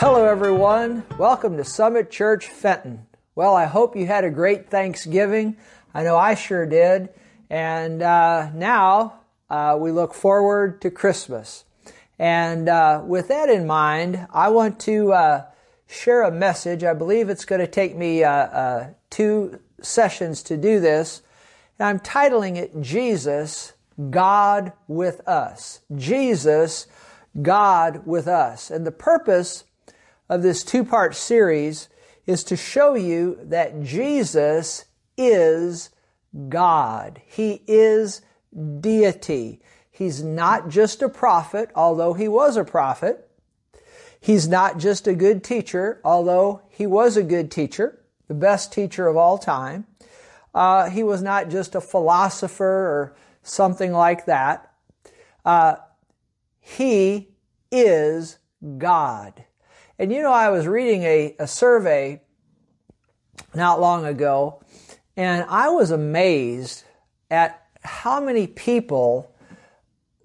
Hello, everyone. Welcome to Summit Church Fenton. Well, I hope you had a great Thanksgiving. I know I sure did. And uh, now uh, we look forward to Christmas. And uh, with that in mind, I want to uh, share a message. I believe it's going to take me uh, uh, two sessions to do this. And I'm titling it Jesus, God with Us. Jesus, God with Us. And the purpose of this two part series is to show you that Jesus is God. He is deity. He's not just a prophet, although he was a prophet. He's not just a good teacher, although he was a good teacher, the best teacher of all time. Uh, he was not just a philosopher or something like that. Uh, he is God. And you know, I was reading a, a survey not long ago, and I was amazed at how many people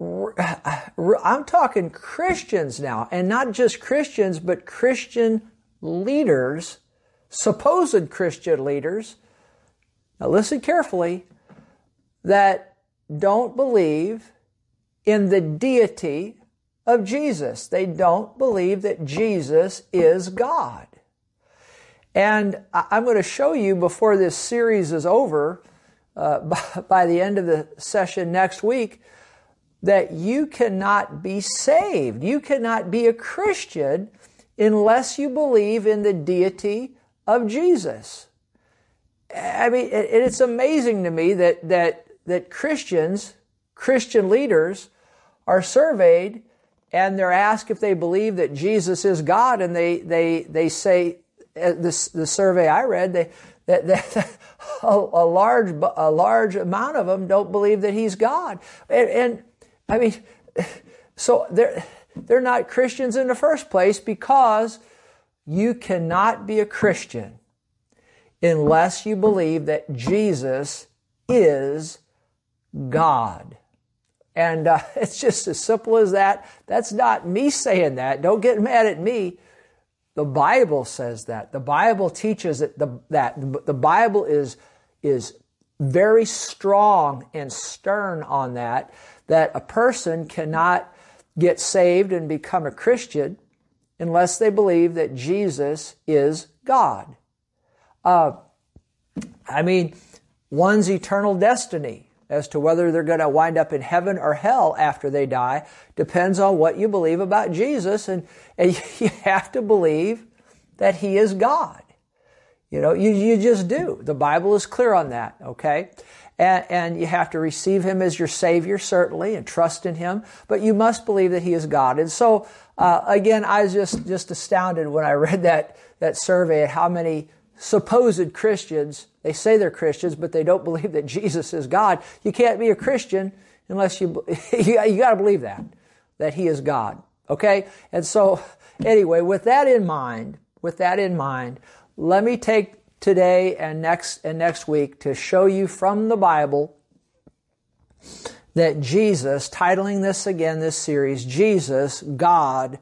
I'm talking Christians now, and not just Christians, but Christian leaders, supposed Christian leaders. Now, listen carefully that don't believe in the deity of Jesus. They don't believe that Jesus is God. And I'm going to show you before this series is over, uh, by the end of the session next week, that you cannot be saved. You cannot be a Christian unless you believe in the deity of Jesus. I mean, it's amazing to me that, that, that Christians, Christian leaders, are surveyed and they're asked if they believe that Jesus is God, and they, they, they say, uh, this, the survey I read, they, that, that a, a, large, a large amount of them don't believe that he's God. And, and I mean, so they're, they're not Christians in the first place because you cannot be a Christian unless you believe that Jesus is God. And uh, it's just as simple as that. That's not me saying that. Don't get mad at me. The Bible says that. The Bible teaches that the, that the Bible is, is very strong and stern on that that a person cannot get saved and become a Christian unless they believe that Jesus is God. Uh, I mean, one's eternal destiny as to whether they're going to wind up in heaven or hell after they die depends on what you believe about Jesus, and, and you have to believe that He is God. You know, you, you just do. The Bible is clear on that, okay? And, and, you have to receive Him as your Savior, certainly, and trust in Him, but you must believe that He is God. And so, uh, again, I was just, just astounded when I read that, that survey at how many supposed Christians, they say they're Christians, but they don't believe that Jesus is God. You can't be a Christian unless you, you, you gotta believe that, that He is God. Okay? And so, anyway, with that in mind, with that in mind, let me take today and next and next week to show you from the Bible that Jesus, titling this again, this series, Jesus, God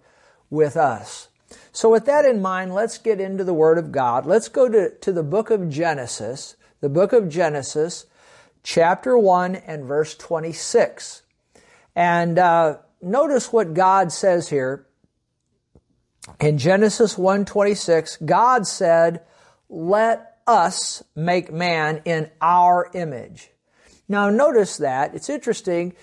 with us. So with that in mind, let's get into the Word of God. Let's go to, to the book of Genesis, the book of Genesis, chapter 1 and verse 26. And uh, notice what God says here. In Genesis 1:26, God said, let us make man in our image. Now notice that. It's interesting.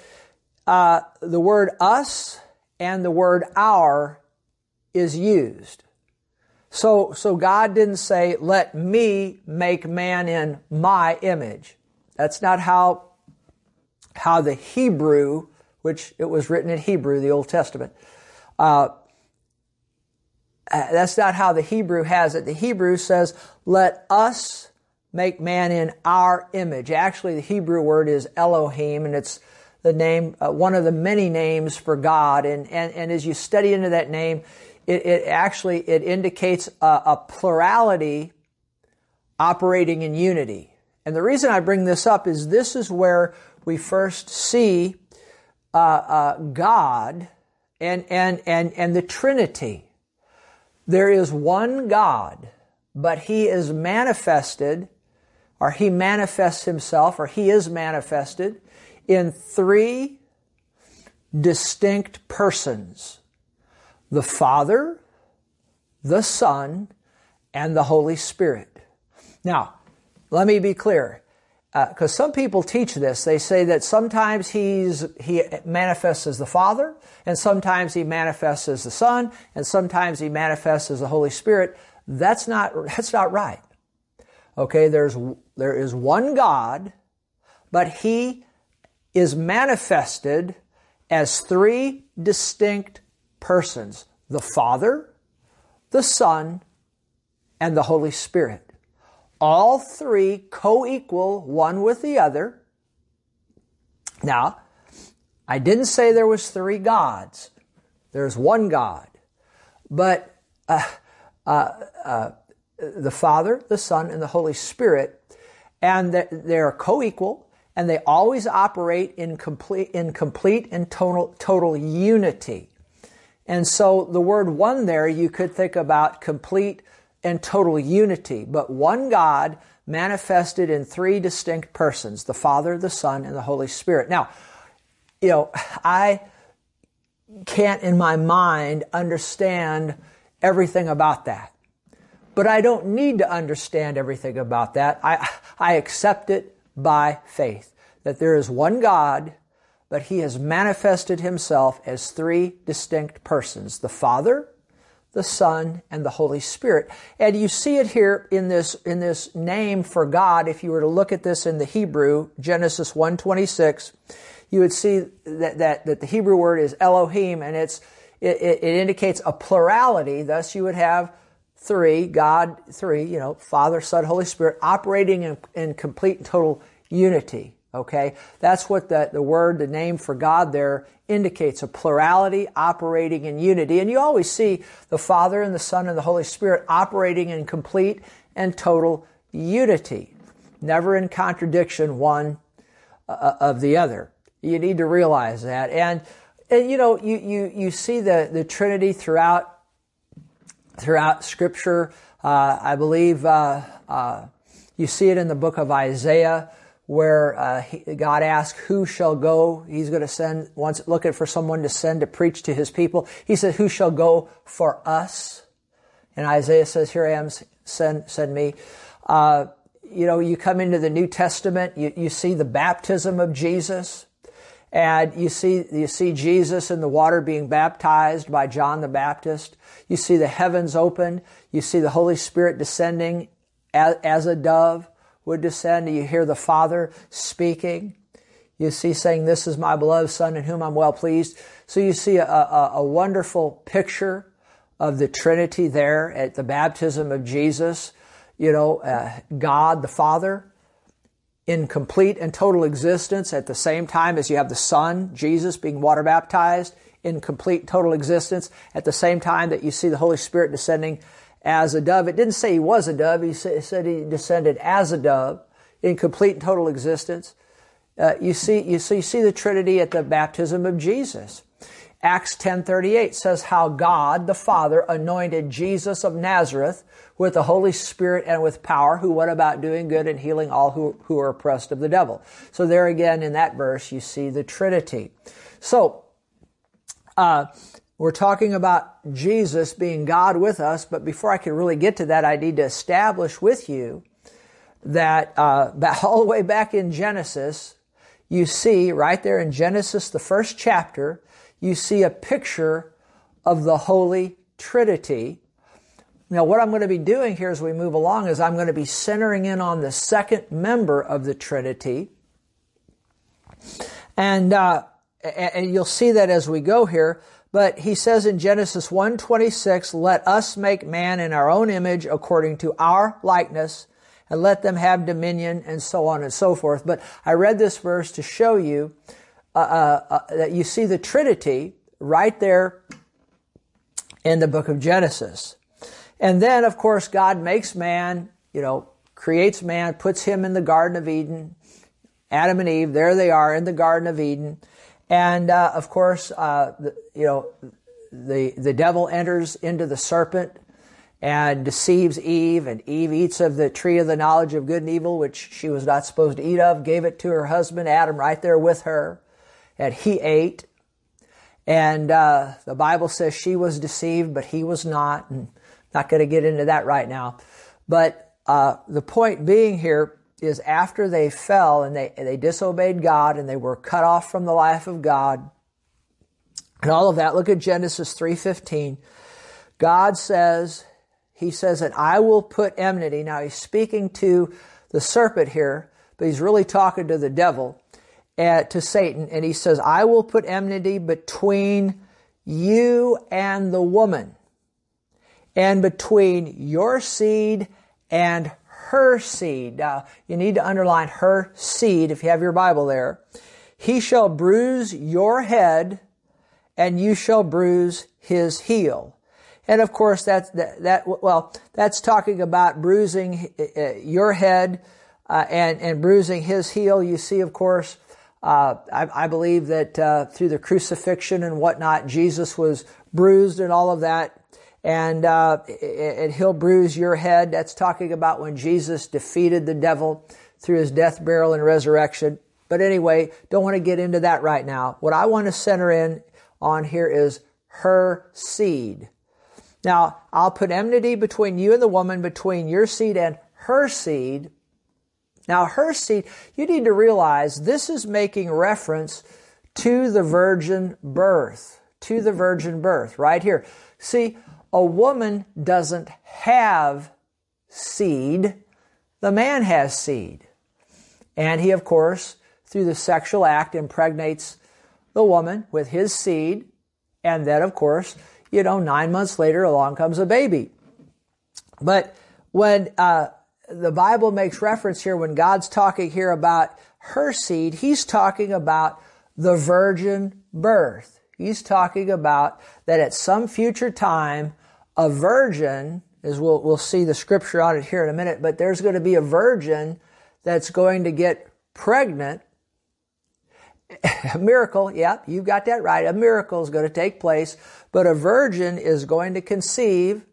Uh, the word us and the word our is used. So, so God didn't say, let me make man in my image. That's not how, how the Hebrew, which it was written in Hebrew, the Old Testament, uh, uh, that's not how the Hebrew has it. The Hebrew says, let us make man in our image. Actually, the Hebrew word is Elohim, and it's the name, uh, one of the many names for God. And, and, and as you study into that name, it, it actually, it indicates a, a, plurality operating in unity. And the reason I bring this up is this is where we first see uh, uh God and, and, and, and the Trinity. There is one God, but he is manifested, or he manifests himself, or he is manifested in three distinct persons the Father, the Son, and the Holy Spirit. Now, let me be clear because uh, some people teach this. They say that sometimes he's he manifests as the Father, and sometimes he manifests as the Son, and sometimes he manifests as the Holy Spirit. That's not that's not right. Okay, there's there is one God, but he is manifested as three distinct persons: the Father, the Son, and the Holy Spirit all three co-equal one with the other. Now, I didn't say there was three gods. There's one God. But uh, uh, uh, the Father, the Son, and the Holy Spirit, and they're co-equal, and they always operate in complete, in complete and total, total unity. And so the word one there, you could think about complete and total unity, but one God manifested in three distinct persons the Father, the Son, and the Holy Spirit. Now, you know, I can't in my mind understand everything about that. But I don't need to understand everything about that. I, I accept it by faith that there is one God, but He has manifested Himself as three distinct persons the Father, the Son, and the Holy Spirit. And you see it here in this, in this name for God. If you were to look at this in the Hebrew, Genesis 1.26, you would see that, that, that the Hebrew word is Elohim and it's, it, it, it indicates a plurality. Thus you would have three, God, three, you know, Father, Son, Holy Spirit, operating in, in complete and total unity. Okay? That's what the, the word, the name for God there indicates a plurality operating in unity. And you always see the Father and the Son and the Holy Spirit operating in complete and total unity, never in contradiction one uh, of the other. You need to realize that. And, and you know, you, you, you see the, the Trinity throughout, throughout Scripture. Uh, I believe uh, uh you see it in the book of Isaiah where uh, he, God asks, "Who shall go?" He's going to send, wants looking for someone to send to preach to His people. He said, "Who shall go for us?" And Isaiah says, "Here I am. Send, send me." Uh, you know, you come into the New Testament, you, you see the baptism of Jesus, and you see you see Jesus in the water being baptized by John the Baptist. You see the heavens open. You see the Holy Spirit descending as, as a dove would descend. You hear the Father speaking. You see saying, This is my beloved Son in whom I'm well pleased. So you see a, a, a wonderful picture of the Trinity there at the baptism of Jesus. You know, uh, God the Father in complete and total existence at the same time as you have the Son, Jesus, being water baptized in complete total existence at the same time that you see the Holy Spirit descending as a dove. It didn't say he was a dove. He said he descended as a dove in complete and total existence. Uh, you see, you see, you see the Trinity at the baptism of Jesus. Acts 10:38 says how God the Father anointed Jesus of Nazareth with the Holy Spirit and with power who went about doing good and healing all who, who are oppressed of the devil. So there again in that verse you see the Trinity. So uh, we're talking about Jesus being God with us, but before I can really get to that, I need to establish with you that uh, all the way back in Genesis, you see right there in Genesis, the first chapter, you see a picture of the Holy Trinity. Now, what I'm going to be doing here as we move along is I'm going to be centering in on the second member of the Trinity. And, uh, and you'll see that as we go here. But he says in Genesis 1:26, "Let us make man in our own image according to our likeness, and let them have dominion," and so on and so forth. But I read this verse to show you uh, uh, uh, that you see the Trinity right there in the book of Genesis. And then, of course, God makes man, you know, creates man, puts him in the Garden of Eden. Adam and Eve, there they are in the Garden of Eden. And of course, the, you know, the, the devil enters into the serpent and deceives Eve, and Eve eats of the tree of the knowledge of good and evil, which she was not supposed to eat of, gave it to her husband Adam right there with her, and he ate. And uh, the Bible says she was deceived, but he was not. And not going to get into that right now. But uh, the point being here is after they fell and they, they disobeyed God and they were cut off from the life of God and all of that, look at Genesis 3.15. God says, He says that I will put enmity. Now He's speaking to the serpent here, but He's really talking to the devil, uh, to Satan. And He says, I will put enmity between you and the woman and between your seed and her seed. Now, you need to underline her seed if you have your Bible there. He shall bruise your head and you shall bruise his heel. And of course, that's, that, that well, that's talking about bruising uh, your head uh, and, and bruising his heel. You see, of course, uh, I, I, believe that uh, through the crucifixion and whatnot, Jesus was bruised and all of that and uh, and he'll bruise your head. That's talking about when Jesus defeated the devil through his death, burial, and resurrection. But anyway, don't want to get into that right now. What I want to center in on here is her seed. Now, I'll put enmity between you and the woman, between your seed and her seed. Now, her seed, you need to realize this is making reference to the virgin birth, to the virgin birth, right here. See, a woman doesn't have seed, the man has seed. And he, of course, through the sexual act, impregnates the woman with his seed. And then, of course, you know, nine months later, along comes a baby. But when uh, the Bible makes reference here, when God's talking here about her seed, he's talking about the virgin birth. He's talking about that at some future time, a virgin, as we'll, we'll see the scripture on it here in a minute, but there's going to be a virgin that's going to get pregnant. A miracle, yep, you got that right. A miracle is going to take place, but a virgin is going to conceive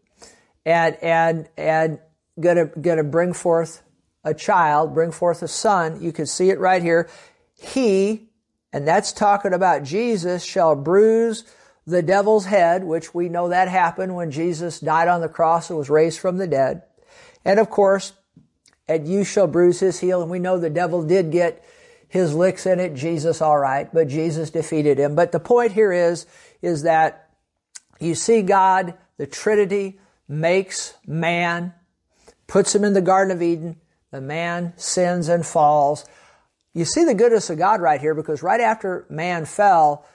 and, and, and going to, going to bring forth a child, bring forth a son. You can see it right here. He, and that's talking about Jesus, shall bruise the devil's head, which we know that happened when Jesus died on the cross and was raised from the dead. And of course, and you shall bruise his heel. And we know the devil did get his licks in it. Jesus, all right, but Jesus defeated him. But the point here is, is that you see God, the Trinity, makes man, puts him in the Garden of Eden. The man sins and falls. You see the goodness of God right here because right after man fell,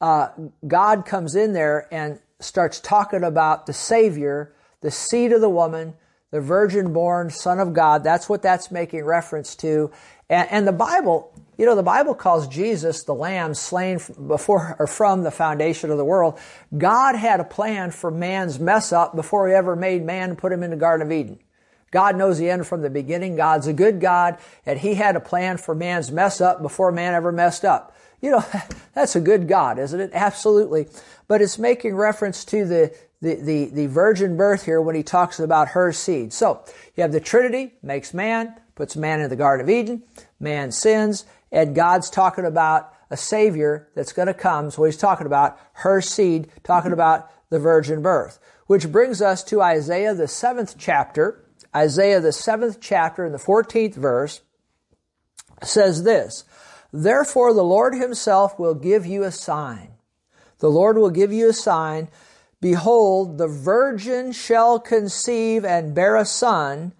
uh, God comes in there and starts talking about the Savior, the seed of the woman, the virgin born Son of God. That's what that's making reference to. And, and, the Bible, you know, the Bible calls Jesus the Lamb slain before or from the foundation of the world. God had a plan for man's mess up before He ever made man and put him in the Garden of Eden. God knows the end from the beginning. God's a good God, and He had a plan for man's mess up before man ever messed up. You know, that's a good God, isn't it? Absolutely. But it's making reference to the, the, the, the virgin birth here when he talks about her seed. So, you have the Trinity, makes man, puts man in the Garden of Eden, man sins, and God's talking about a Savior that's going to come. So he's talking about her seed, talking about the virgin birth. Which brings us to Isaiah, the seventh chapter. Isaiah, the seventh chapter, in the 14th verse, says this Therefore, the Lord himself will give you a sign. The Lord will give you a sign. Behold, the virgin shall conceive and bear a son,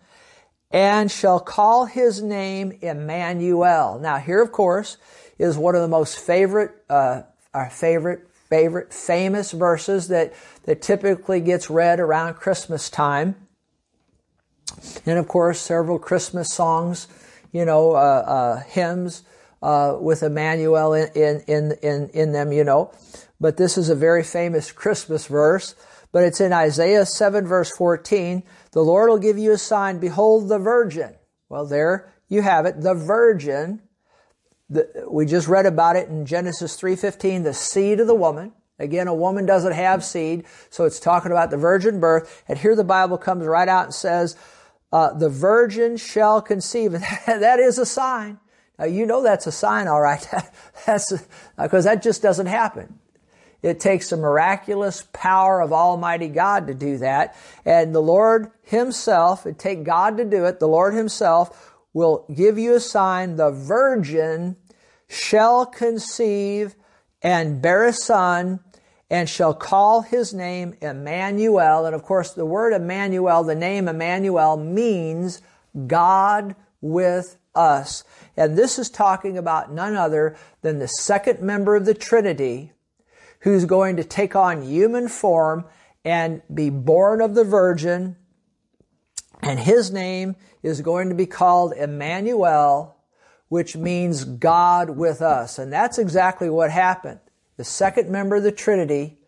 and shall call his name Emmanuel. Now, here, of course, is one of the most favorite, uh, our favorite, favorite, famous verses that, that typically gets read around Christmas time. And of course, several Christmas songs, you know, uh, uh, hymns uh, with Emmanuel in, in, in, in them, you know. But this is a very famous Christmas verse. But it's in Isaiah 7 verse 14. The Lord will give you a sign. Behold the virgin. Well, there you have it. The virgin. The, we just read about it in Genesis 3.15, the seed of the woman. Again, a woman doesn't have seed, so it's talking about the virgin birth. And here the Bible comes right out and says, uh, the virgin shall conceive. that is a sign. Now, you know that's a sign, all right. that's because that just doesn't happen. It takes the miraculous power of Almighty God to do that. And the Lord Himself, it take God to do it, the Lord Himself will give you a sign. The virgin shall conceive and bear a son and shall call his name Emmanuel. And of course, the word Emmanuel, the name Emmanuel means God with us. And this is talking about none other than the second member of the Trinity who's going to take on human form and be born of the Virgin. And his name is going to be called Emmanuel, which means God with us. And that's exactly what happened the second member of the Trinity,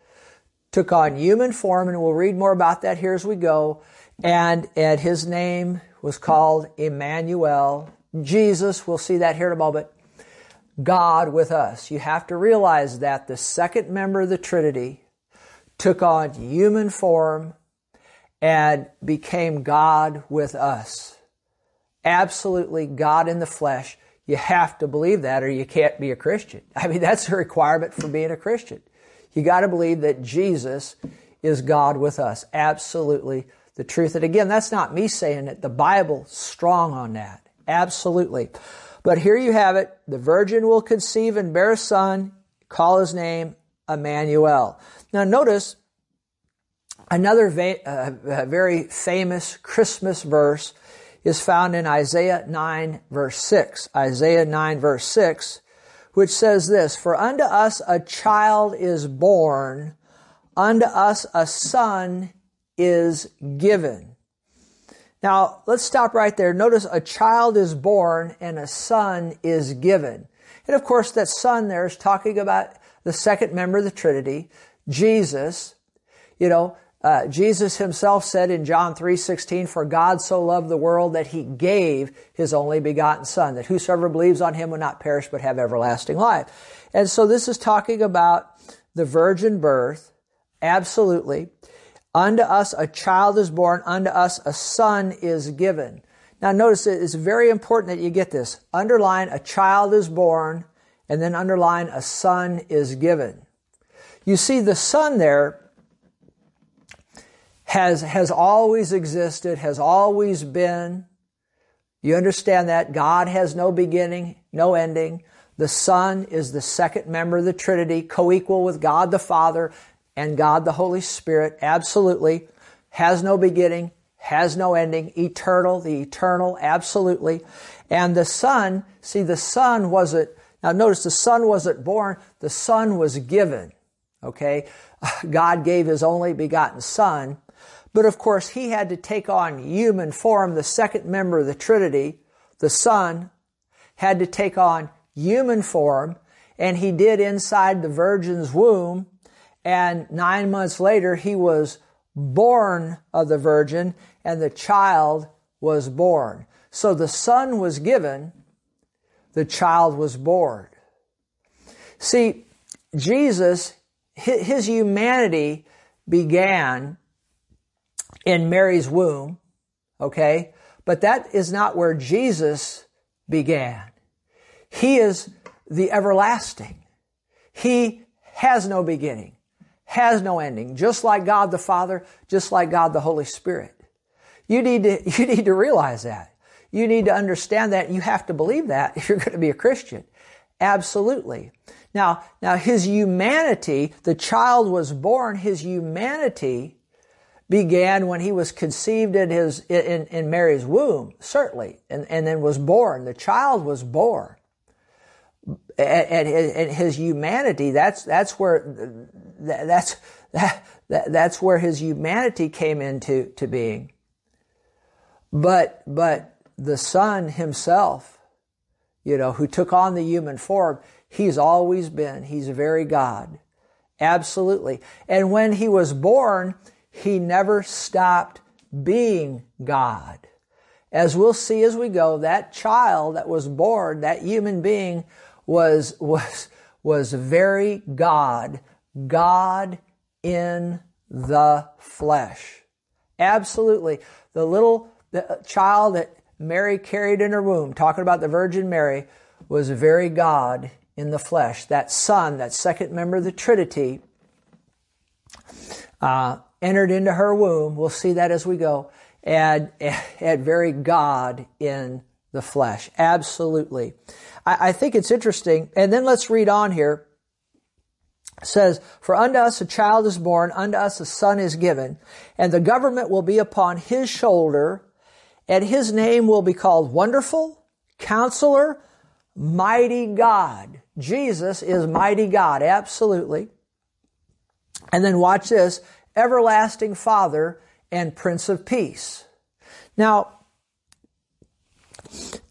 took on human form, and we'll read more about that here as we go. And, and his name was called Emmanuel. Jesus, we'll see that here in a moment. God with us. You have to realize that the second member of the Trinity took on human form and became God with us. Absolutely God in the flesh. You have to believe that or you can't be a Christian. I mean, that's a requirement for being a Christian. You got to believe that Jesus is God with us. Absolutely the truth. And again, that's not me saying it. The Bible's strong on that. Absolutely. But here you have it. The virgin will conceive and bear a son, call his name Emmanuel. Now notice another va- uh, very famous Christmas verse is found in Isaiah 9 verse 6. Isaiah 9 verse 6, which says this, For unto us a child is born, unto us a son is given. Now, let's stop right there. Notice a child is born and a son is given. And of course, that son there is talking about the second member of the Trinity, Jesus. You know, uh, Jesus himself said in John 3:16, "For God so loved the world that he gave his only begotten son, that whosoever believes on him will not perish but have everlasting life." And so this is talking about the virgin birth, absolutely. Unto us a child is born, unto us a son is given. Now notice it's very important that you get this. Underline a child is born, and then underline a son is given. You see the son there has, has always existed, has always been. You understand that? God has no beginning, no ending. The Son is the second member of the Trinity, co-equal with God the Father and God the Holy Spirit. Absolutely. Has no beginning, has no ending, eternal, the eternal, absolutely. And the Son, see, the Son wasn't, now notice the Son wasn't born, the Son was given. Okay? God gave His only begotten Son. But of course, he had to take on human form. The second member of the Trinity, the Son, had to take on human form, and he did inside the Virgin's womb. And nine months later, he was born of the Virgin, and the child was born. So the Son was given, the child was born. See, Jesus, his humanity began in Mary's womb, okay? But that is not where Jesus began. He is the everlasting. He has no beginning, has no ending, just like God the Father, just like God the Holy Spirit. You need to, you need to realize that. You need to understand that. You have to believe that if you're going to be a Christian. Absolutely. Now, now his humanity, the child was born, his humanity began when he was conceived in his in, in Mary's womb, certainly, and, and then was born. The child was born. And, and his humanity, that's, that's where, that's, that, that's where his humanity came into to being. But, but the son himself, you know, who took on the human form, he's always been, he's very God. Absolutely. And when he was born, he never stopped being God. As we'll see as we go, that child that was born, that human being was, was, was very God, God in the flesh. Absolutely. The little the child that Mary carried in her womb, talking about the Virgin Mary, was very God in the flesh. That Son, that second member of the Trinity, uh, entered into her womb. We'll see that as we go. And had very God in the flesh. Absolutely. I, I think it's interesting. And then let's read on here. Says, For unto us a child is born, unto us a son is given, and the government will be upon his shoulder, and his name will be called Wonderful, Counselor, Mighty God. Jesus is mighty God, absolutely. And then watch this, Everlasting Father and Prince of Peace. Now,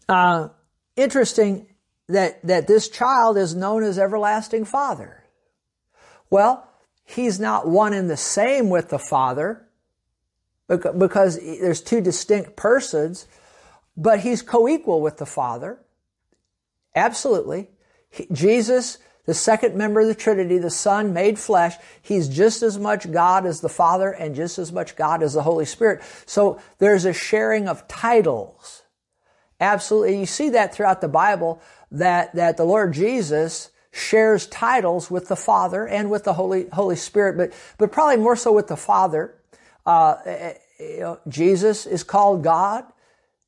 uh, interesting that, that this child is known as Everlasting Father. Well, he's not one and the same with the Father because there's two distinct persons, but he's co-equal with the Father. Absolutely. He, Jesus, the second member of the Trinity, the Son made flesh, he's just as much God as the Father and just as much God as the Holy Spirit. So there's a sharing of titles. Absolutely. You see that throughout the Bible that, that the Lord Jesus shares titles with the Father and with the Holy, Holy Spirit, but, but probably more so with the Father. Uh, eh, eh, you know, Jesus is called God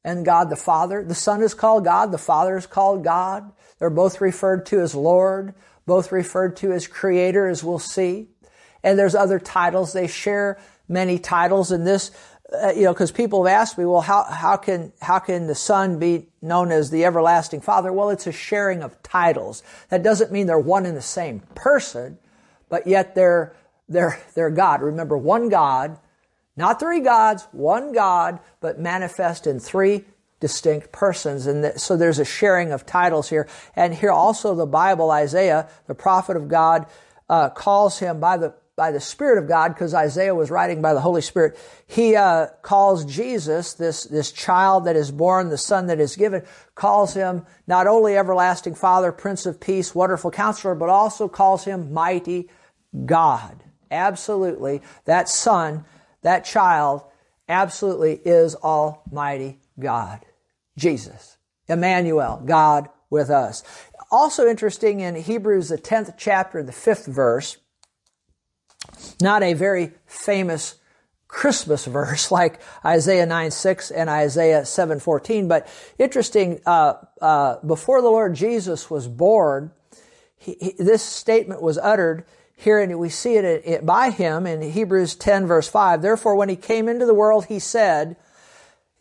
and God the Father. The Son is called God. The Father is called God. They're both referred to as Lord, both referred to as Creator, as we'll see. And there's other titles. They share many titles in this uh, you know, because people have asked me, well, how, how can, how can the Son be known as the everlasting Father? Well, it's a sharing of titles. That doesn't mean they're one and the same person, but yet they're, they're, they're God. Remember, one God, not three gods, one God, but manifest in three distinct persons. And so there's a sharing of titles here. And here also the Bible, Isaiah, the prophet of God, uh, calls him by the by the Spirit of God, because Isaiah was writing by the Holy Spirit, he uh, calls Jesus, this, this child that is born, the son that is given, calls him not only everlasting Father, Prince of Peace, wonderful counselor, but also calls him mighty God. Absolutely. That son, that child, absolutely is Almighty God. Jesus. Emmanuel, God with us. Also interesting in Hebrews, the 10th chapter, the 5th verse, not a very famous Christmas verse like Isaiah 9 6 and Isaiah 7 14, but interesting, uh, uh, before the Lord Jesus was born, he, he, this statement was uttered here, and we see it, it by him in Hebrews 10 verse 5. Therefore, when he came into the world, he said,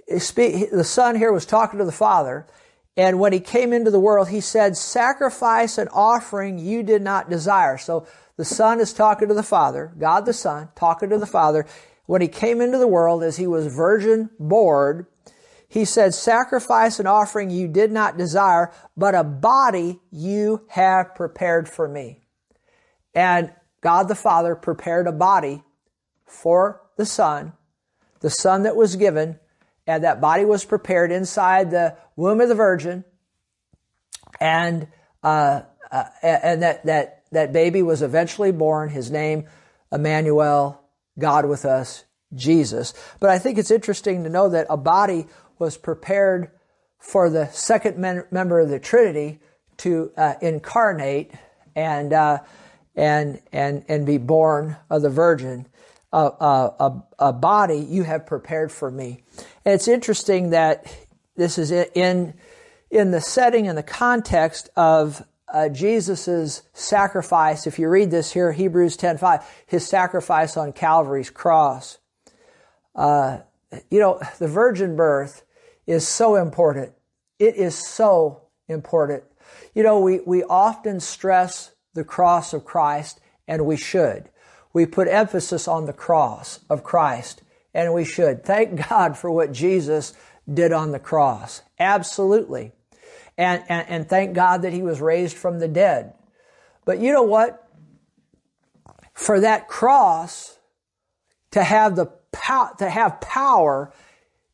the Son here was talking to the Father, and when he came into the world, he said, Sacrifice and offering you did not desire. So the Son is talking to the Father, God the Son, talking to the Father. When he came into the world, as he was virgin born, he said, Sacrifice and offering you did not desire, but a body you have prepared for me. And God the Father prepared a body for the Son, the Son that was given, and that body was prepared inside the womb of the Virgin, and uh, uh, and that that that baby was eventually born. His name, Emmanuel, God with us, Jesus. But I think it's interesting to know that a body was prepared for the second men- member of the Trinity to uh, incarnate and uh, and and and be born of the Virgin. A, a body you have prepared for me. And it's interesting that this is in in the setting and the context of uh, Jesus' sacrifice, if you read this here, Hebrews 10.5, his sacrifice on Calvary's cross. Uh, you know, the virgin birth is so important. It is so important. You know, we, we often stress the cross of Christ, and we should. We put emphasis on the cross of Christ, and we should. Thank God for what Jesus did on the cross. Absolutely and, and, and thank God that he was raised from the dead. But you know what? For that cross to have the pow- to have power,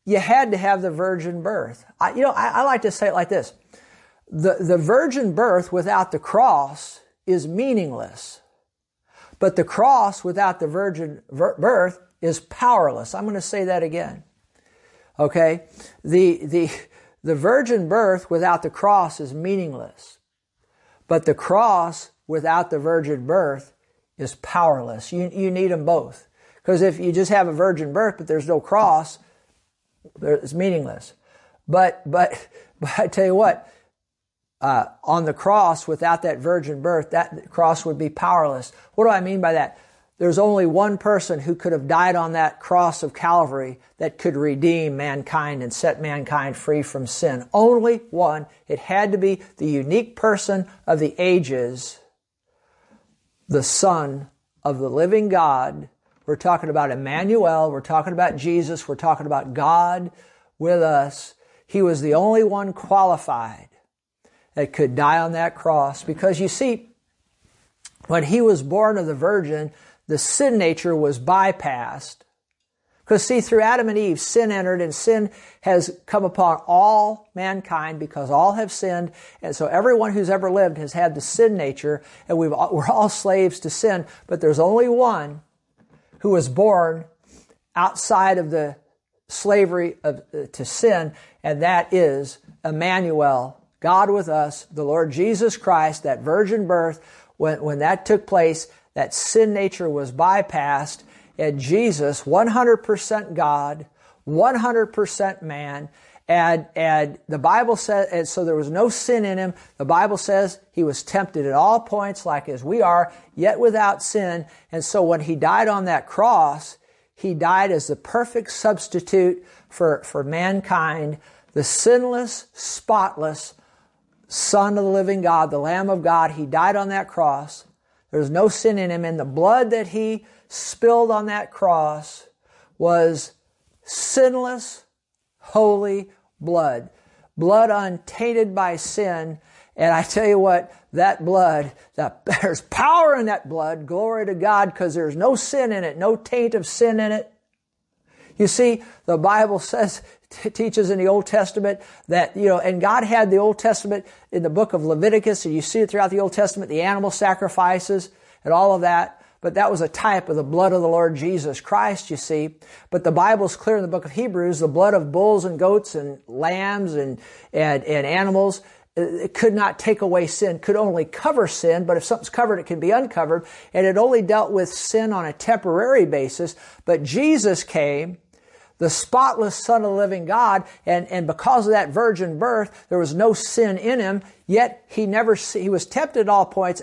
you had to have the virgin birth. I, you know, I, I like to say it like this: the the virgin birth without the cross is meaningless. But the cross without the virgin birth is powerless. I'm going to say that again. Okay? The, the, the virgin birth without the cross is meaningless. But the cross without the virgin birth is powerless. You, you need them both. Because if you just have a virgin birth but there's no cross, it's meaningless. But, but, but I tell you what, uh, on the cross without that virgin birth, that cross would be powerless. What do I mean by that? There's only one person who could have died on that cross of Calvary that could redeem mankind and set mankind free from sin. Only one. It had to be the unique person of the ages, the Son of the living God. We're talking about Emmanuel. We're talking about Jesus. We're talking about God with us. He was the only one qualified that could die on that cross. Because you see, when he was born of the virgin, the sin nature was bypassed. Because see, through Adam and Eve, sin entered and sin has come upon all mankind because all have sinned. And so everyone who's ever lived has had the sin nature and we are all slaves to sin. But there's only one who was born outside of the slavery of, uh, to sin, and that is Emmanuel, God with us, the Lord Jesus Christ, that virgin birth, when, when that took place, that sin nature was bypassed, and Jesus, 100% God, 100% man, and, and the Bible says, and so there was no sin in him. The Bible says he was tempted at all points like as we are, yet without sin. And so when he died on that cross, he died as the perfect substitute for, for mankind, the sinless, spotless, Son of the living God, the Lamb of God. He died on that cross. There's no sin in him. And the blood that he spilled on that cross was sinless, holy blood. Blood untainted by sin. And I tell you what, that blood, that, there's power in that blood. Glory to God, because there's no sin in it, no taint of sin in it. You see, the Bible says teaches in the Old Testament that, you know, and God had the Old Testament in the book of Leviticus, and you see it throughout the Old Testament, the animal sacrifices and all of that. But that was a type of the blood of the Lord Jesus Christ, you see. But the Bible's clear in the book of Hebrews, the blood of bulls and goats and lambs and, and, and animals, it could not take away sin, could only cover sin, but if something's covered, it can be uncovered. And it only dealt with sin on a temporary basis. But Jesus came the spotless Son of the living God, and, and because of that virgin birth, there was no sin in him, yet he never, he was tempted at all points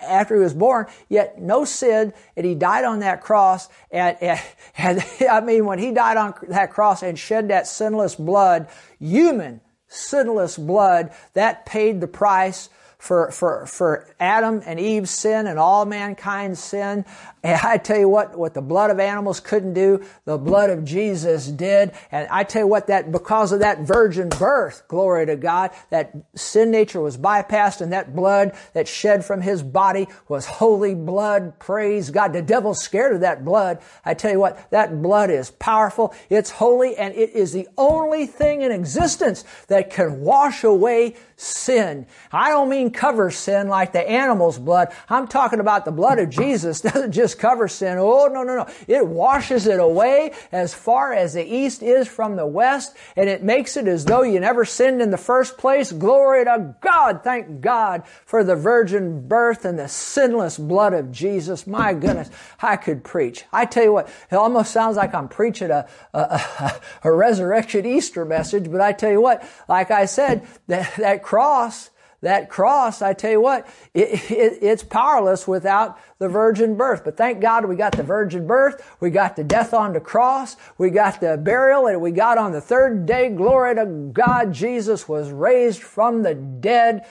after he was born, yet no sin, and he died on that cross, and, and, and I mean, when he died on that cross and shed that sinless blood, human, sinless blood, that paid the price for, for, for Adam and Eve's sin and all mankind's sin. And I tell you what, what the blood of animals couldn't do, the blood of Jesus did. And I tell you what, that because of that virgin birth, glory to God, that sin nature was bypassed and that blood that shed from his body was holy blood. Praise God. The devil's scared of that blood. I tell you what, that blood is powerful. It's holy and it is the only thing in existence that can wash away sin. I don't mean cover sin like the animal's blood. I'm talking about the blood of Jesus doesn't just cover sin. Oh, no, no, no. It washes it away as far as the east is from the west, and it makes it as though you never sinned in the first place. Glory to God. Thank God for the virgin birth and the sinless blood of Jesus. My goodness, I could preach. I tell you what, it almost sounds like I'm preaching a, a, a, a resurrection Easter message, but I tell you what, like I said, that, that cross, that cross, I tell you what, it, it, it's powerless without the virgin birth. But thank God we got the virgin birth, we got the death on the cross, we got the burial, and we got on the third day, glory to God, Jesus was raised from the dead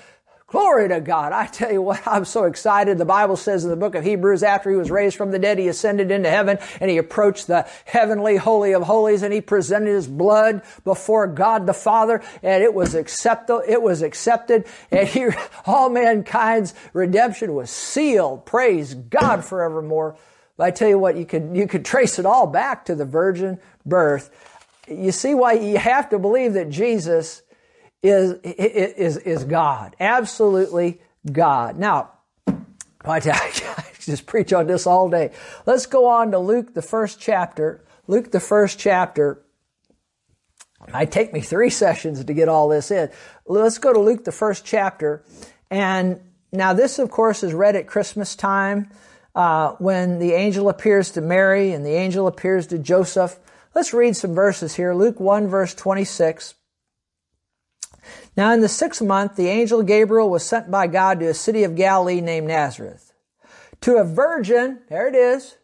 Glory to God. I tell you what, I'm so excited. The Bible says in the book of Hebrews, after he was raised from the dead, he ascended into heaven and he approached the heavenly holy of holies and he presented his blood before God the Father and it was accepted, it was accepted and here all mankind's redemption was sealed. Praise God forevermore. But I tell you what, you could, you could trace it all back to the virgin birth. You see why you have to believe that Jesus is, is, is God. Absolutely God. Now, I just preach on this all day. Let's go on to Luke, the first chapter. Luke, the first chapter. It take me three sessions to get all this in. Let's go to Luke, the first chapter. And now this, of course, is read at Christmas time uh, when the angel appears to Mary and the angel appears to Joseph. Let's read some verses here. Luke 1, verse 26. Now, in the sixth month, the angel Gabriel was sent by God to a city of Galilee named Nazareth. To a virgin, there it is,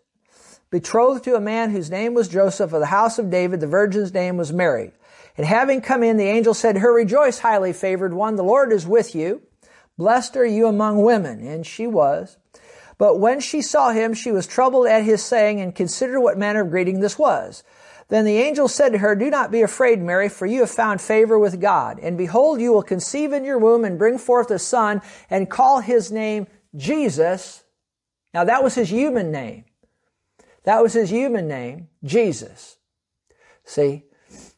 betrothed to a man whose name was Joseph of the house of David, the virgin's name was Mary. And having come in, the angel said her, Rejoice, highly favored one, the Lord is with you. Blessed are you among women. And she was. But when she saw him, she was troubled at his saying and considered what manner of greeting this was. Then the angel said to her, Do not be afraid, Mary, for you have found favor with God. And behold, you will conceive in your womb and bring forth a son and call his name Jesus. Now that was his human name. That was his human name, Jesus. See,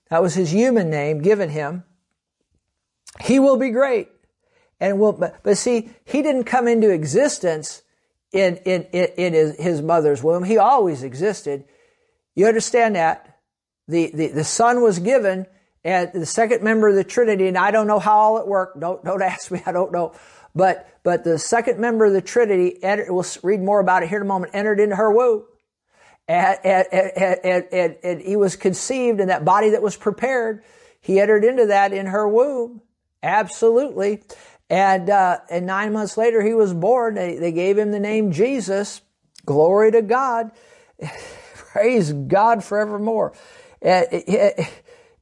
that was his human name given him. He will be great. And will, but, but see, he didn't come into existence in, in, in, in his, his mother's womb. He always existed. You understand that? The, the, the Son was given and the second member of the Trinity, and I don't know how all it worked. Don't, don't ask me. I don't know. But, but the second member of the Trinity, entered, we'll read more about it here in a moment, entered into her womb. And, and, and, and, and he was conceived in that body that was prepared. He entered into that in her womb. Absolutely. And, uh, and nine months later, he was born. They, they gave him the name Jesus. Glory to God. Praise God forevermore.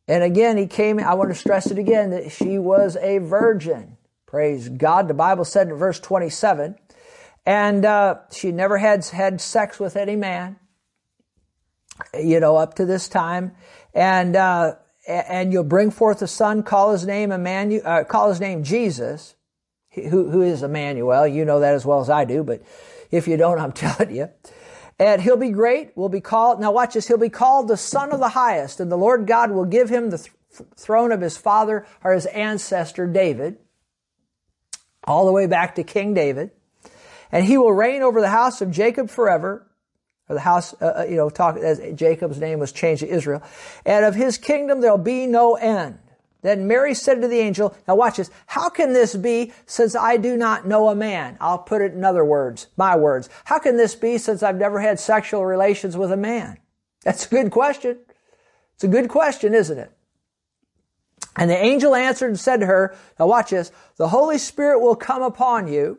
And, again, he came, I want to stress it again, that she was a virgin. Praise God. The Bible said in verse 27, and uh, she never had had sex with any man, you know, up to this time. And, uh, and you'll bring forth a son, call his name Emmanuel, uh, call his name Jesus, who, who is Emmanuel. You know that as well as I do, but if you don't, I'm telling you. And he'll be great, will be called, now watch this, he'll be called the Son of the Highest, and the Lord God will give him the th- throne of his father or his ancestor David, all the way back to King David. And he will reign over the house of Jacob forever, or the house, uh, uh you know, talk as Jacob's name was changed to Israel. And of his kingdom there'll be no end. Then Mary said to the angel, now watch this, how can this be since I do not know a man? I'll put it in other words, my words. How can this be since I've never had sexual relations with a man? That's a good question. It's a good question, isn't it? And the angel answered and said to her, now watch this, the Holy Spirit will come upon you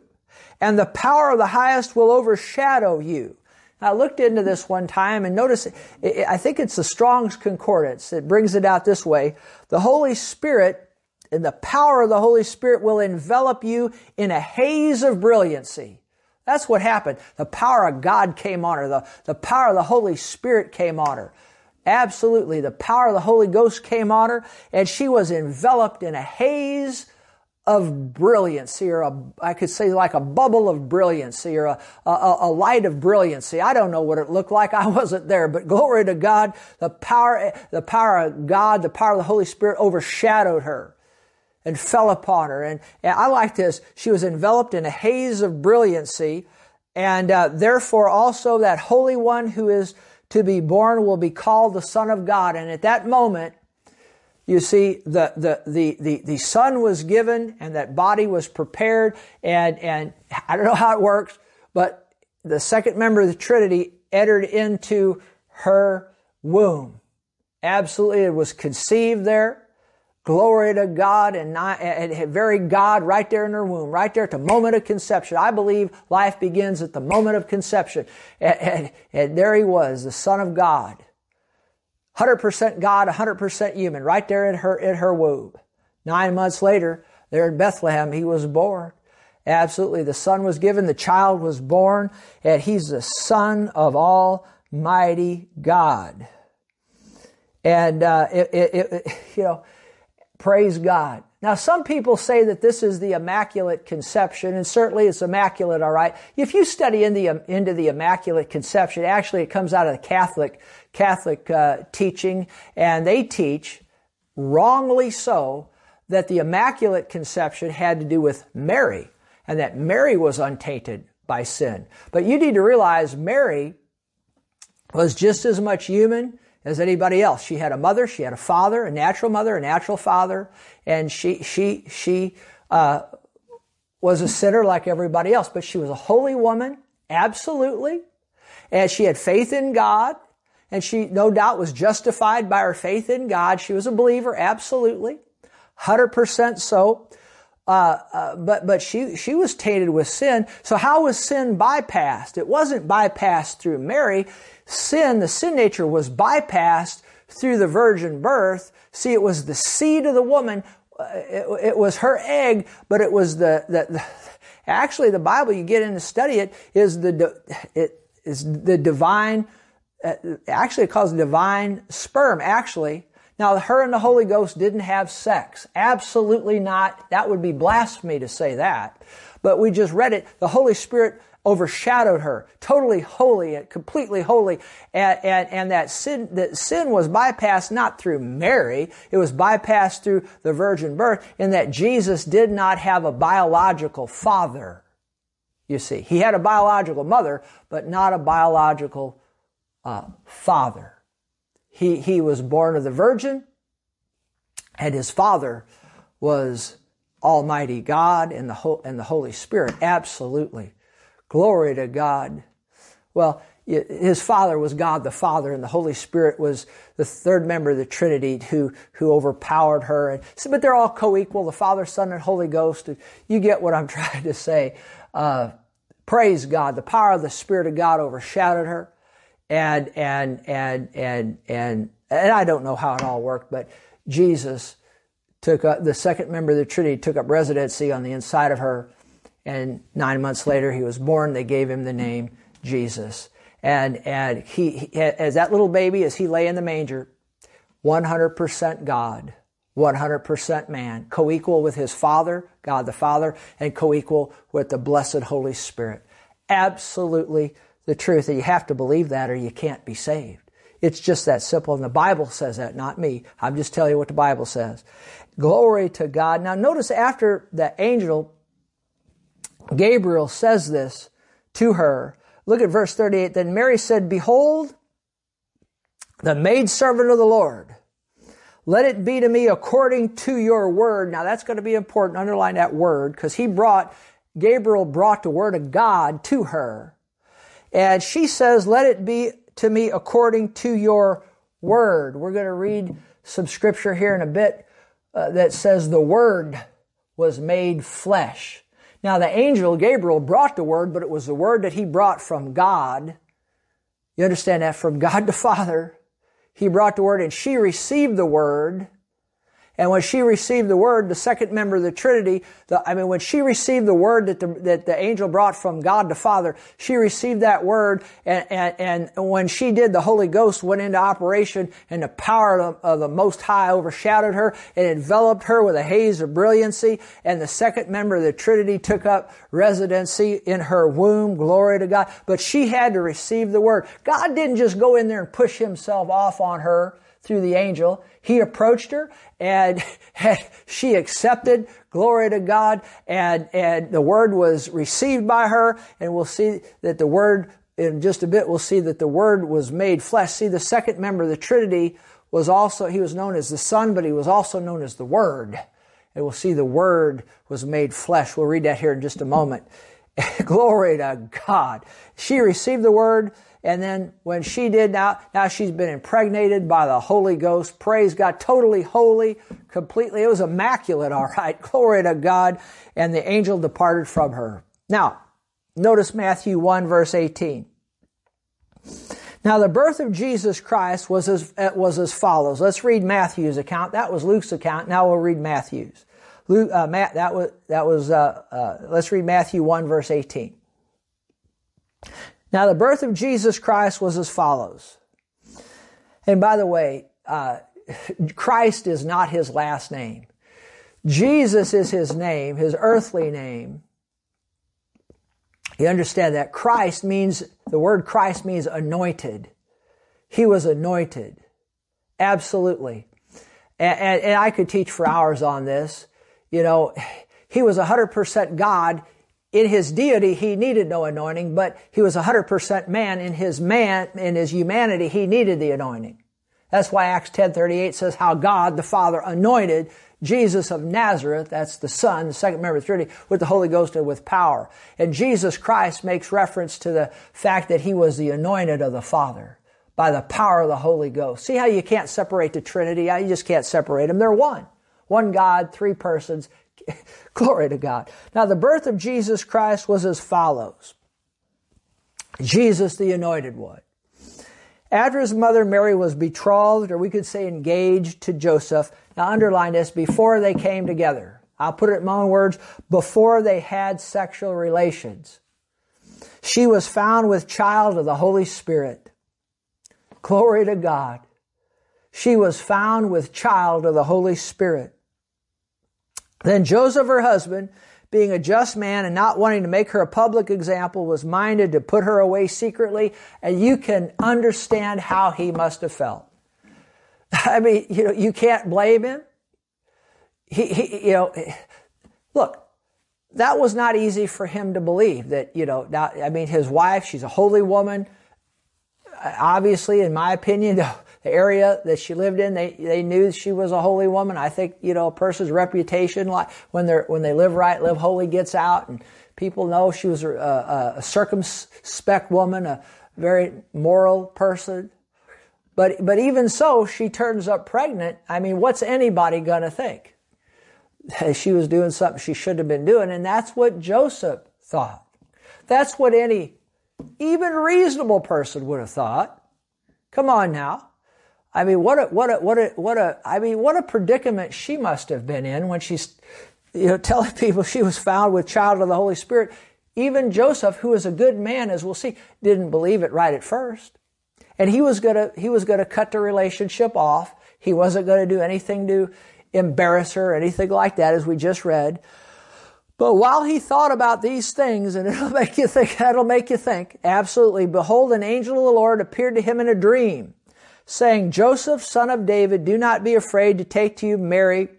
and the power of the highest will overshadow you. I looked into this one time and notice, I think it's the Strong's Concordance. It brings it out this way. The Holy Spirit and the power of the Holy Spirit will envelop you in a haze of brilliancy. That's what happened. The power of God came on her. The, the power of the Holy Spirit came on her. Absolutely. The power of the Holy Ghost came on her and she was enveloped in a haze of brilliancy, or a, I could say like a bubble of brilliancy, or a, a, a, light of brilliancy. I don't know what it looked like. I wasn't there, but glory to God, the power, the power of God, the power of the Holy Spirit overshadowed her and fell upon her. And, and I like this. She was enveloped in a haze of brilliancy, and uh, therefore also that Holy One who is to be born will be called the Son of God. And at that moment, you see, the, the, the, the, the son was given and that body was prepared and, and I don't know how it works, but the second member of the Trinity entered into her womb. Absolutely, it was conceived there. Glory to God and, not, and very God right there in her womb, right there at the moment of conception. I believe life begins at the moment of conception. And, and, and there he was, the Son of God 100% God, 100% human, right there in her, in her womb. Nine months later, there in Bethlehem, he was born. Absolutely. The son was given, the child was born, and he's the son of Almighty God. And, uh, it, it, it, you know, praise God. Now, some people say that this is the Immaculate Conception, and certainly it's immaculate, all right. If you study in the, into the Immaculate Conception, actually it comes out of the Catholic, Catholic uh, teaching, and they teach, wrongly so, that the Immaculate Conception had to do with Mary, and that Mary was untainted by sin. But you need to realize Mary was just as much human as anybody else. She had a mother, she had a father, a natural mother, a natural father, and she she she uh, was a sinner like everybody else. But she was a holy woman, absolutely, and she had faith in God, and she no doubt was justified by her faith in God. She was a believer, absolutely, hundred percent so. Uh, uh, but but she she was tainted with sin. So how was sin bypassed? It wasn't bypassed through Mary. Sin, the sin nature, was bypassed through the virgin birth. See, it was the seed of the woman. Uh, it, it, was her egg, but it was the, the, the actually the Bible. You get in to study it is the it is the divine. Uh, actually, it calls divine sperm. Actually, now, her and the Holy Ghost didn't have sex. Absolutely not. That would be blasphemy to say that. But we just read it. The Holy Spirit overshadowed her, totally holy and completely holy. And, and, and that sin, that sin was bypassed not through Mary, it was bypassed through the virgin birth in that Jesus did not have a biological father. You see, he had a biological mother, but not a biological uh, father. He, he was born of the Virgin, and his father was Almighty God and the, and the Holy Spirit. Absolutely. Glory to God. Well, his father was God the Father, and the Holy Spirit was the third member of the Trinity who, who overpowered her. And, but they're all co-equal, the Father, Son, and Holy Ghost. You get what I'm trying to say. Uh, praise God. The power of the Spirit of God overshadowed her and and and and and and I don't know how it all worked, but Jesus took up the second member of the Trinity took up residency on the inside of her, and nine months later he was born. They gave him the name Jesus, and and he, he as that little baby as he lay in the manger, 100% God. 100% man, co-equal with his Father, God the Father, and co-equal with the blessed Holy Spirit. Absolutely the truth. that you have to believe that or you can't be saved. It's just that simple. And the Bible says that, not me. I'm just telling you what the Bible says. Glory to God. Now notice after the angel Gabriel says this to her, look at verse 38. Then Mary said, Behold, the maidservant of the Lord. Let it be to me according to your word. Now that's going to be important. Underline that word because he brought, Gabriel brought the word of God to her. And she says, let it be to me according to your word. We're going to read some scripture here in a bit uh, that says the word was made flesh. Now the angel Gabriel brought the word, but it was the word that he brought from God. You understand that? From God the Father. He brought the word and she received the word and when she received the word, the second member of the Trinity, the, I mean, when she received the word that the, that the angel brought from God the Father, she received that word, and, and, and when she did, the Holy Ghost went into operation, and the power of, of the Most High overshadowed her, and enveloped her with a haze of brilliancy, and the second member of the Trinity took up residency in her womb, glory to God. But she had to receive the word. God didn't just go in there and push himself off on her through the angel. He approached her and she accepted. Glory to God. And, and the word was received by her. And we'll see that the word in just a bit, we'll see that the word was made flesh. See, the second member of the Trinity was also, he was known as the Son, but he was also known as the Word. And we'll see the Word was made flesh. We'll read that here in just a moment. Glory to God. She received the Word. And then when she did now, now she's been impregnated by the Holy Ghost. Praise God. Totally holy, completely. It was immaculate, all right. Glory to God. And the angel departed from her. Now, notice Matthew 1 verse 18. Now the birth of Jesus Christ was as, was as follows. Let's read Matthew's account. That was Luke's account. Now we'll read Matthew's. Luke, uh, Matt, that was, that was, uh, uh, let's read Matthew 1 verse 18. Now, the birth of Jesus Christ was as follows. And by the way, uh, Christ is not his last name. Jesus is his name, his earthly name. You understand that? Christ means, the word Christ means anointed. He was anointed. Absolutely. And, and, and I could teach for hours on this. You know, he was 100% God in his deity, he needed no anointing, but he was 100% man. In his man, in his humanity, he needed the anointing. That's why Acts 10:38 says how God the Father anointed Jesus of Nazareth, that's the Son, the second member of the Trinity, with the Holy Ghost and with power. And Jesus Christ makes reference to the fact that he was the anointed of the Father by the power of the Holy Ghost. See how you can't separate the Trinity? You just can't separate them. They're one. One God, three persons. Glory to God. Now the birth of Jesus Christ was as follows. Jesus the anointed one. After his mother Mary was betrothed, or we could say engaged to Joseph, now underline this, before they came together. I'll put it in my own words, before they had sexual relations. She was found with child of the Holy Spirit. Glory to God. She was found with child of the Holy Spirit. Then Joseph, her husband, being a just man and not wanting to make her a public example, was minded to put her away secretly, and you can understand how he must have felt. I mean, you know, you can't blame him. He, he you know, look, that was not easy for him to believe that, you know, now, I mean, his wife, she's a holy woman. Obviously, in my opinion, the area that she lived in, they, they knew she was a holy woman. I think, you know, a person's reputation, like when they're, when they live right, live holy, gets out and people know she was a, a, a circumspect woman, a very moral person. But, but even so, she turns up pregnant. I mean, what's anybody gonna think? She was doing something she shouldn't have been doing, and that's what Joseph thought. That's what any even reasonable person would have thought. Come on now. I mean, what a, what a, what a, what a, I mean, what a predicament she must have been in when she's, you know, telling people she was found with child of the Holy Spirit. Even Joseph, who is a good man, as we'll see, didn't believe it right at first. And he was gonna, he was gonna cut the relationship off. He wasn't gonna do anything to embarrass her or anything like that, as we just read. But while he thought about these things, and it'll make you think, that'll make you think, absolutely, behold, an angel of the Lord appeared to him in a dream saying, Joseph, son of David, do not be afraid to take to you Mary,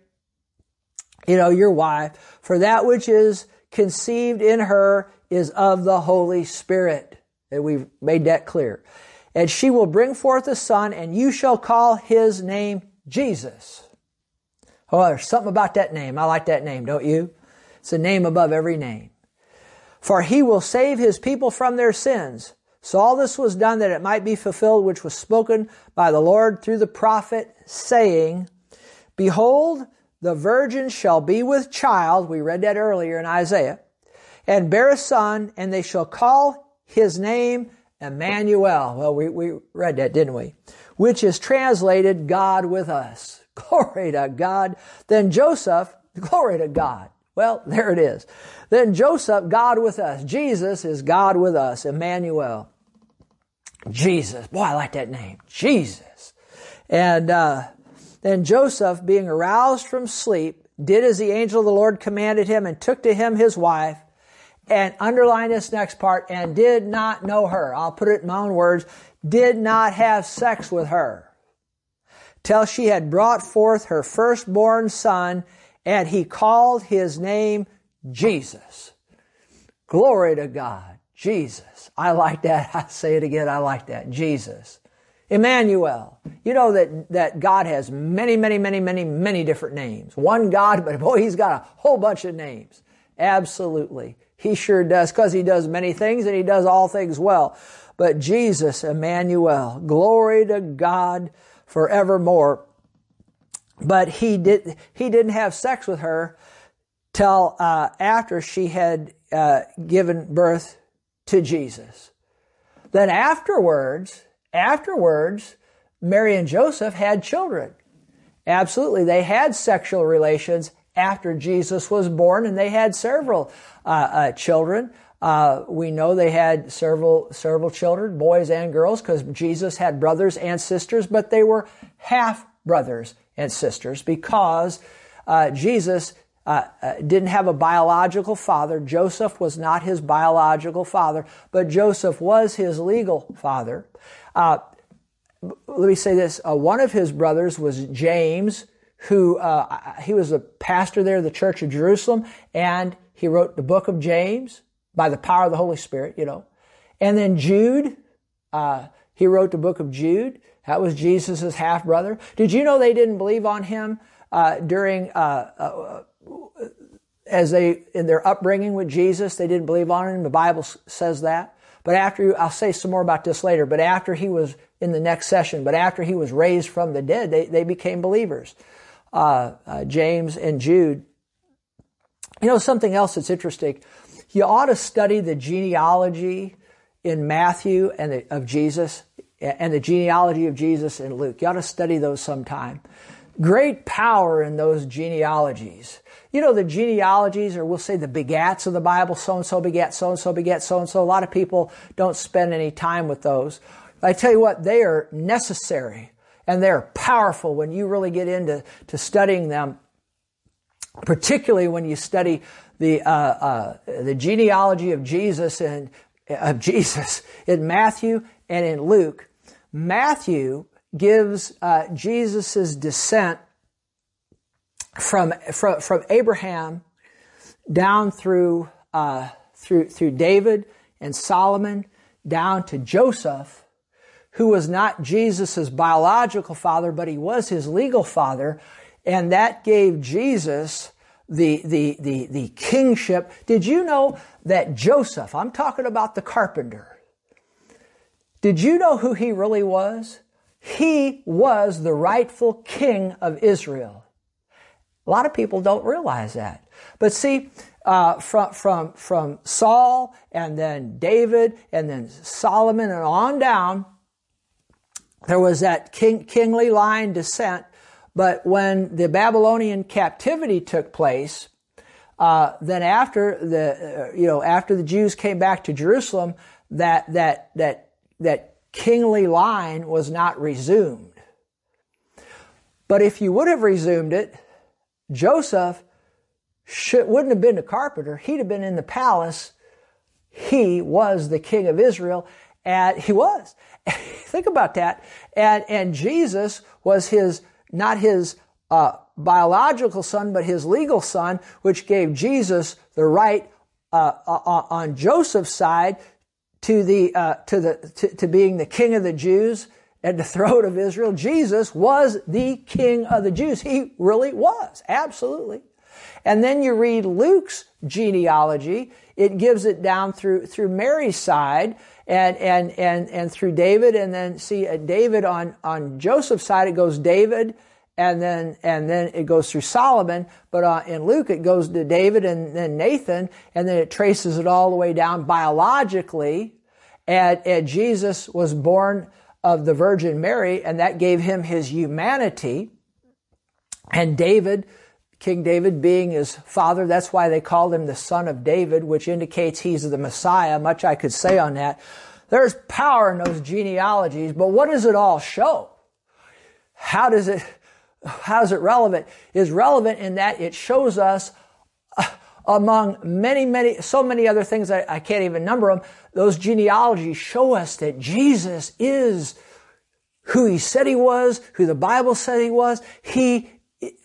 you know, your wife, for that which is conceived in her is of the Holy Spirit. And we've made that clear. And she will bring forth a son, and you shall call his name Jesus. Oh, there's something about that name. I like that name, don't you? It's a name above every name. For he will save his people from their sins. So all this was done that it might be fulfilled, which was spoken by the Lord through the prophet, saying, Behold, the virgin shall be with child. We read that earlier in Isaiah. And bear a son, and they shall call his name Emmanuel. Well, we, we read that, didn't we? Which is translated God with us. Glory to God. Then Joseph, glory to God. Well, there it is. Then Joseph, God with us. Jesus is God with us. Emmanuel. Jesus. Boy, I like that name. Jesus. And uh, then Joseph, being aroused from sleep, did as the angel of the Lord commanded him and took to him his wife and underline this next part and did not know her. I'll put it in my own words. Did not have sex with her till she had brought forth her firstborn son and he called his name Jesus. Glory to God. Jesus. I like that. I say it again. I like that. Jesus. Emmanuel. You know that, that God has many, many, many, many, many different names. One God, but boy, he's got a whole bunch of names. Absolutely. He sure does because he does many things and he does all things well. But Jesus, Emmanuel, glory to God forevermore. But he did, he didn't have sex with her till uh, after she had uh, given birth to Jesus. Then afterwards, afterwards, Mary and Joseph had children. Absolutely, they had sexual relations after Jesus was born, and they had several uh, uh, children. Uh, we know they had several several children, boys and girls, because Jesus had brothers and sisters, but they were half brothers and sisters because uh, Jesus uh, uh, didn't have a biological father. Joseph was not his biological father, but Joseph was his legal father. Uh, let me say this: uh, one of his brothers was James, who uh, he was a pastor there, the Church of Jerusalem, and he wrote the book of James by the power of the Holy Spirit, you know. And then Jude, uh, he wrote the book of Jude. That was Jesus' half brother. Did you know they didn't believe on him uh, during uh, as they in their upbringing with Jesus? They didn't believe on him. The Bible says that. But after you, I'll say some more about this later. But after he was in the next session, but after he was raised from the dead, they they became believers. Uh, uh, James and Jude. You know something else that's interesting. You ought to study the genealogy in Matthew and the, of Jesus and the genealogy of Jesus in Luke. You ought to study those sometime. Great power in those genealogies. You know, the genealogies, or we'll say the begats of the Bible, so and so begat, so and so begat, so and so. A lot of people don't spend any time with those. I tell you what, they are necessary and they're powerful when you really get into to studying them, particularly when you study the, uh, uh, the genealogy of Jesus and of Jesus in Matthew and in Luke. Matthew gives uh, Jesus' descent from, from, from Abraham down through, uh, through, through David and Solomon down to Joseph, who was not Jesus' biological father, but he was his legal father. And that gave Jesus the, the, the, the kingship. Did you know that Joseph, I'm talking about the carpenter, did you know who he really was? He was the rightful king of Israel. A lot of people don't realize that. But see, uh, from, from, from Saul and then David and then Solomon and on down, there was that king, kingly line descent. But when the Babylonian captivity took place, uh, then after the, uh, you know, after the Jews came back to Jerusalem, that, that, that, that kingly line was not resumed. But if you would have resumed it, Joseph should, wouldn't have been a carpenter. He'd have been in the palace. He was the king of Israel, and he was. Think about that. And, and Jesus was his, not his uh, biological son, but his legal son, which gave Jesus the right uh, uh on Joseph's side to the uh, to the to, to being the king of the Jews at the throne of Israel. Jesus was the king of the Jews. He really was, absolutely. And then you read Luke's genealogy. It gives it down through through Mary's side and and and and through David, and then see uh, David on on Joseph's side. It goes David and then and then it goes through Solomon. But uh, in Luke, it goes to David and then Nathan, and then it traces it all the way down biologically. And, and Jesus was born of the Virgin Mary, and that gave him his humanity. And David, King David being his father, that's why they called him the son of David, which indicates he's the Messiah. Much I could say on that. There's power in those genealogies, but what does it all show? How does it, how is it relevant? Is relevant in that it shows us uh, among many, many, so many other things I, I can't even number them. Those genealogies show us that Jesus is who he said he was, who the Bible said he was. He,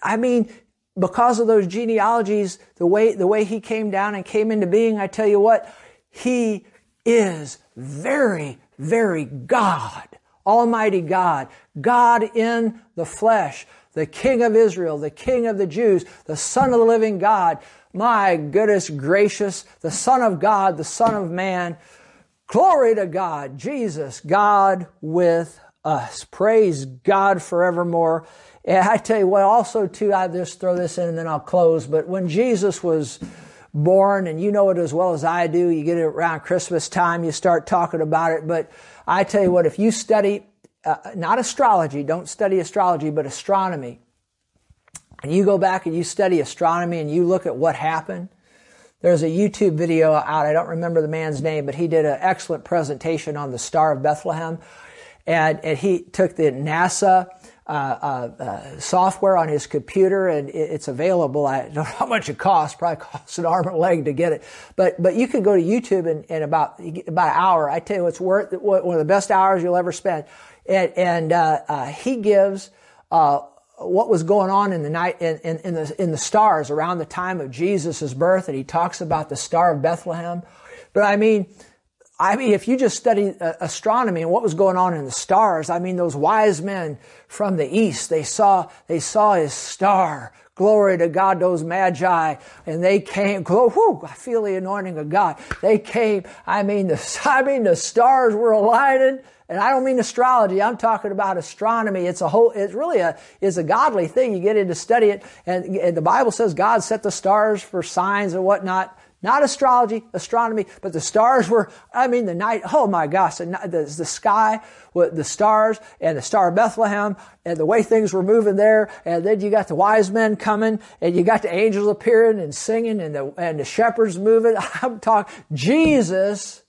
I mean, because of those genealogies, the way, the way he came down and came into being, I tell you what, he is very, very God. Almighty God. God in the flesh the King of Israel, the King of the Jews, the Son of the living God. My goodness gracious, the Son of God, the Son of Man. Glory to God, Jesus, God with us. Praise God forevermore. And I tell you what, also too, I just throw this in and then I'll close. But when Jesus was born, and you know it as well as I do, you get it around Christmas time, you start talking about it. But I tell you what, if you study uh, not astrology, don't study astrology, but astronomy, and you go back and you study astronomy and you look at what happened, there's a YouTube video out. I don't remember the man's name, but he did an excellent presentation on the Star of Bethlehem. And, and he took the NASA uh, uh, uh, software on his computer, and it, it's available. I don't know how much it costs. Probably costs an arm and leg to get it. But but you can go to YouTube and, and about about an hour. I tell you, it's worth one of the best hours you'll ever spend and, and uh, uh, he gives uh, what was going on in the night in, in, in, the in the stars around the time of Jesus' birth, and he talks about the star of Bethlehem. But I mean, I mean, if you just study uh, astronomy and what was going on in the stars, I mean, those wise men from the east, they saw, they saw his star. Glory to God, those magi, and they came, whoo, I feel the anointing of God. They came, I mean, the, I mean, the stars were alighted, and I don't mean astrology. I'm talking about astronomy. It's a whole, it's really a, it's a godly thing. You get in to study it, and, and the Bible says God set the stars for signs and whatnot. Not astrology, astronomy, but the stars were, I mean, the night, oh my gosh, the, the, the sky with the stars and the star of Bethlehem and the way things were moving there. And then you got the wise men coming and you got the angels appearing and singing and the, and the shepherds moving. I'm talking, Jesus,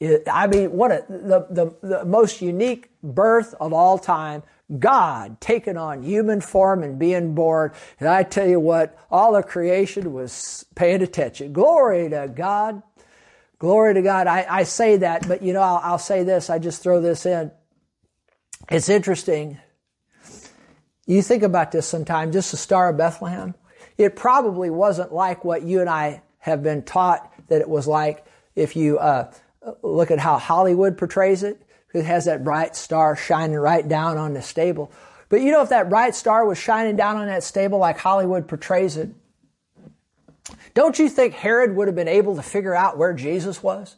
I mean, what a, the, the, the most unique birth of all time God taking on human form and being born. And I tell you what, all of creation was paying attention. Glory to God. Glory to God. I, I say that, but you know, I'll, I'll say this. I just throw this in. It's interesting. You think about this sometime, just the Star of Bethlehem. It probably wasn't like what you and I have been taught that it was like if you uh, look at how Hollywood portrays it. It has that bright star shining right down on the stable. But you know, if that bright star was shining down on that stable like Hollywood portrays it, don't you think Herod would have been able to figure out where Jesus was?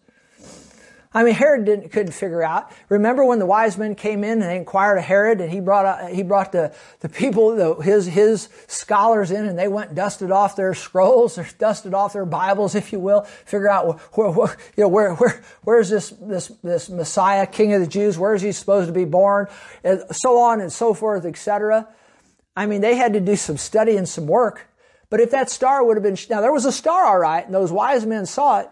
I mean, Herod didn't, couldn't figure out. Remember when the wise men came in and they inquired of Herod and he brought, out, he brought the, the people, the, his, his scholars in and they went and dusted off their scrolls or dusted off their Bibles, if you will, figure out where, where, you know, where, where, where's this, this, this Messiah, King of the Jews? Where is he supposed to be born? And so on and so forth, etc. I mean, they had to do some study and some work. But if that star would have been, now there was a star, all right, and those wise men saw it,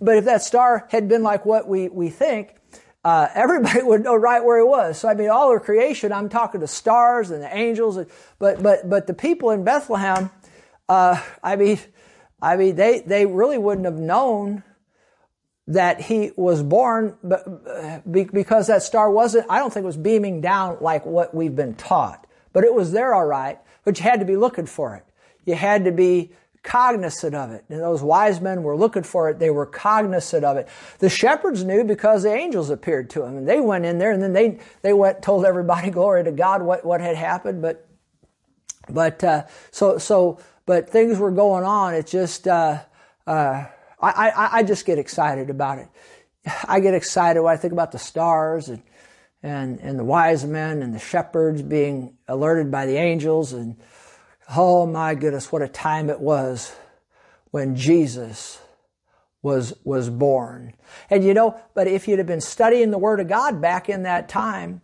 but if that star had been like what we, we think, uh, everybody would know right where he was. So I mean, all of creation, I'm talking to stars and the angels, but but but the people in Bethlehem, uh, I mean, I mean, they they really wouldn't have known that he was born, but because that star wasn't, I don't think it was beaming down like what we've been taught, but it was there all right. But you had to be looking for it. You had to be cognizant of it. And those wise men were looking for it. They were cognizant of it. The shepherds knew because the angels appeared to them. And they went in there and then they, they went, told everybody, glory to God, what, what had happened. But, but, uh, so, so, but things were going on. It's just, uh, uh, I, I, I just get excited about it. I get excited when I think about the stars and, and, and the wise men and the shepherds being alerted by the angels and, Oh my goodness, what a time it was when Jesus was, was born. And you know, but if you'd have been studying the Word of God back in that time,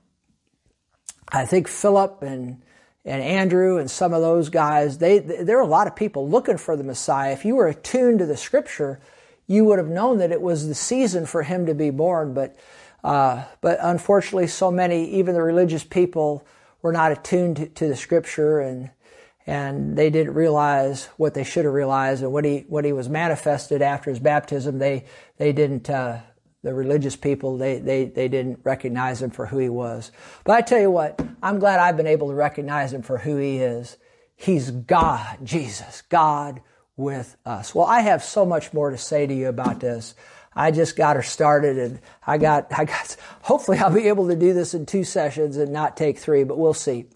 I think Philip and, and Andrew and some of those guys, they, there are a lot of people looking for the Messiah. If you were attuned to the Scripture, you would have known that it was the season for him to be born. But, uh, but unfortunately, so many, even the religious people, were not attuned to, to the Scripture and and they didn't realize what they should have realized and what he what he was manifested after his baptism. They they didn't uh, the religious people they, they they didn't recognize him for who he was. But i tell you what i'm glad i've been able to recognize him for who he is. He's god jesus god with us. Well i have so much more to say to you about this. I just got her started and I got, I got, hopefully I'll be able to do this in two sessions and not take three, but we'll see.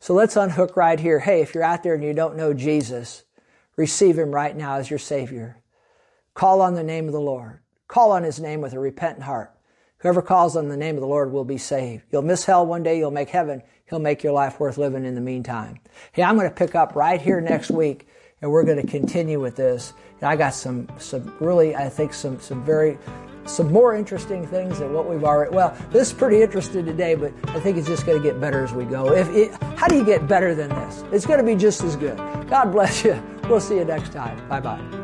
So let's unhook right here. Hey, if you're out there and you don't know Jesus, receive him right now as your Savior. Call on the name of the Lord. Call on his name with a repentant heart. Whoever calls on the name of the Lord will be saved. You'll miss hell one day, you'll make heaven. He'll make your life worth living in the meantime. Hey, I'm going to pick up right here next week and we're going to continue with this. And I got some, some really, I think, some, some very some more interesting things than what we've already. Well, this is pretty interesting today, but I think it's just going to get better as we go. If it, how do you get better than this? It's going to be just as good. God bless you. We'll see you next time. Bye bye.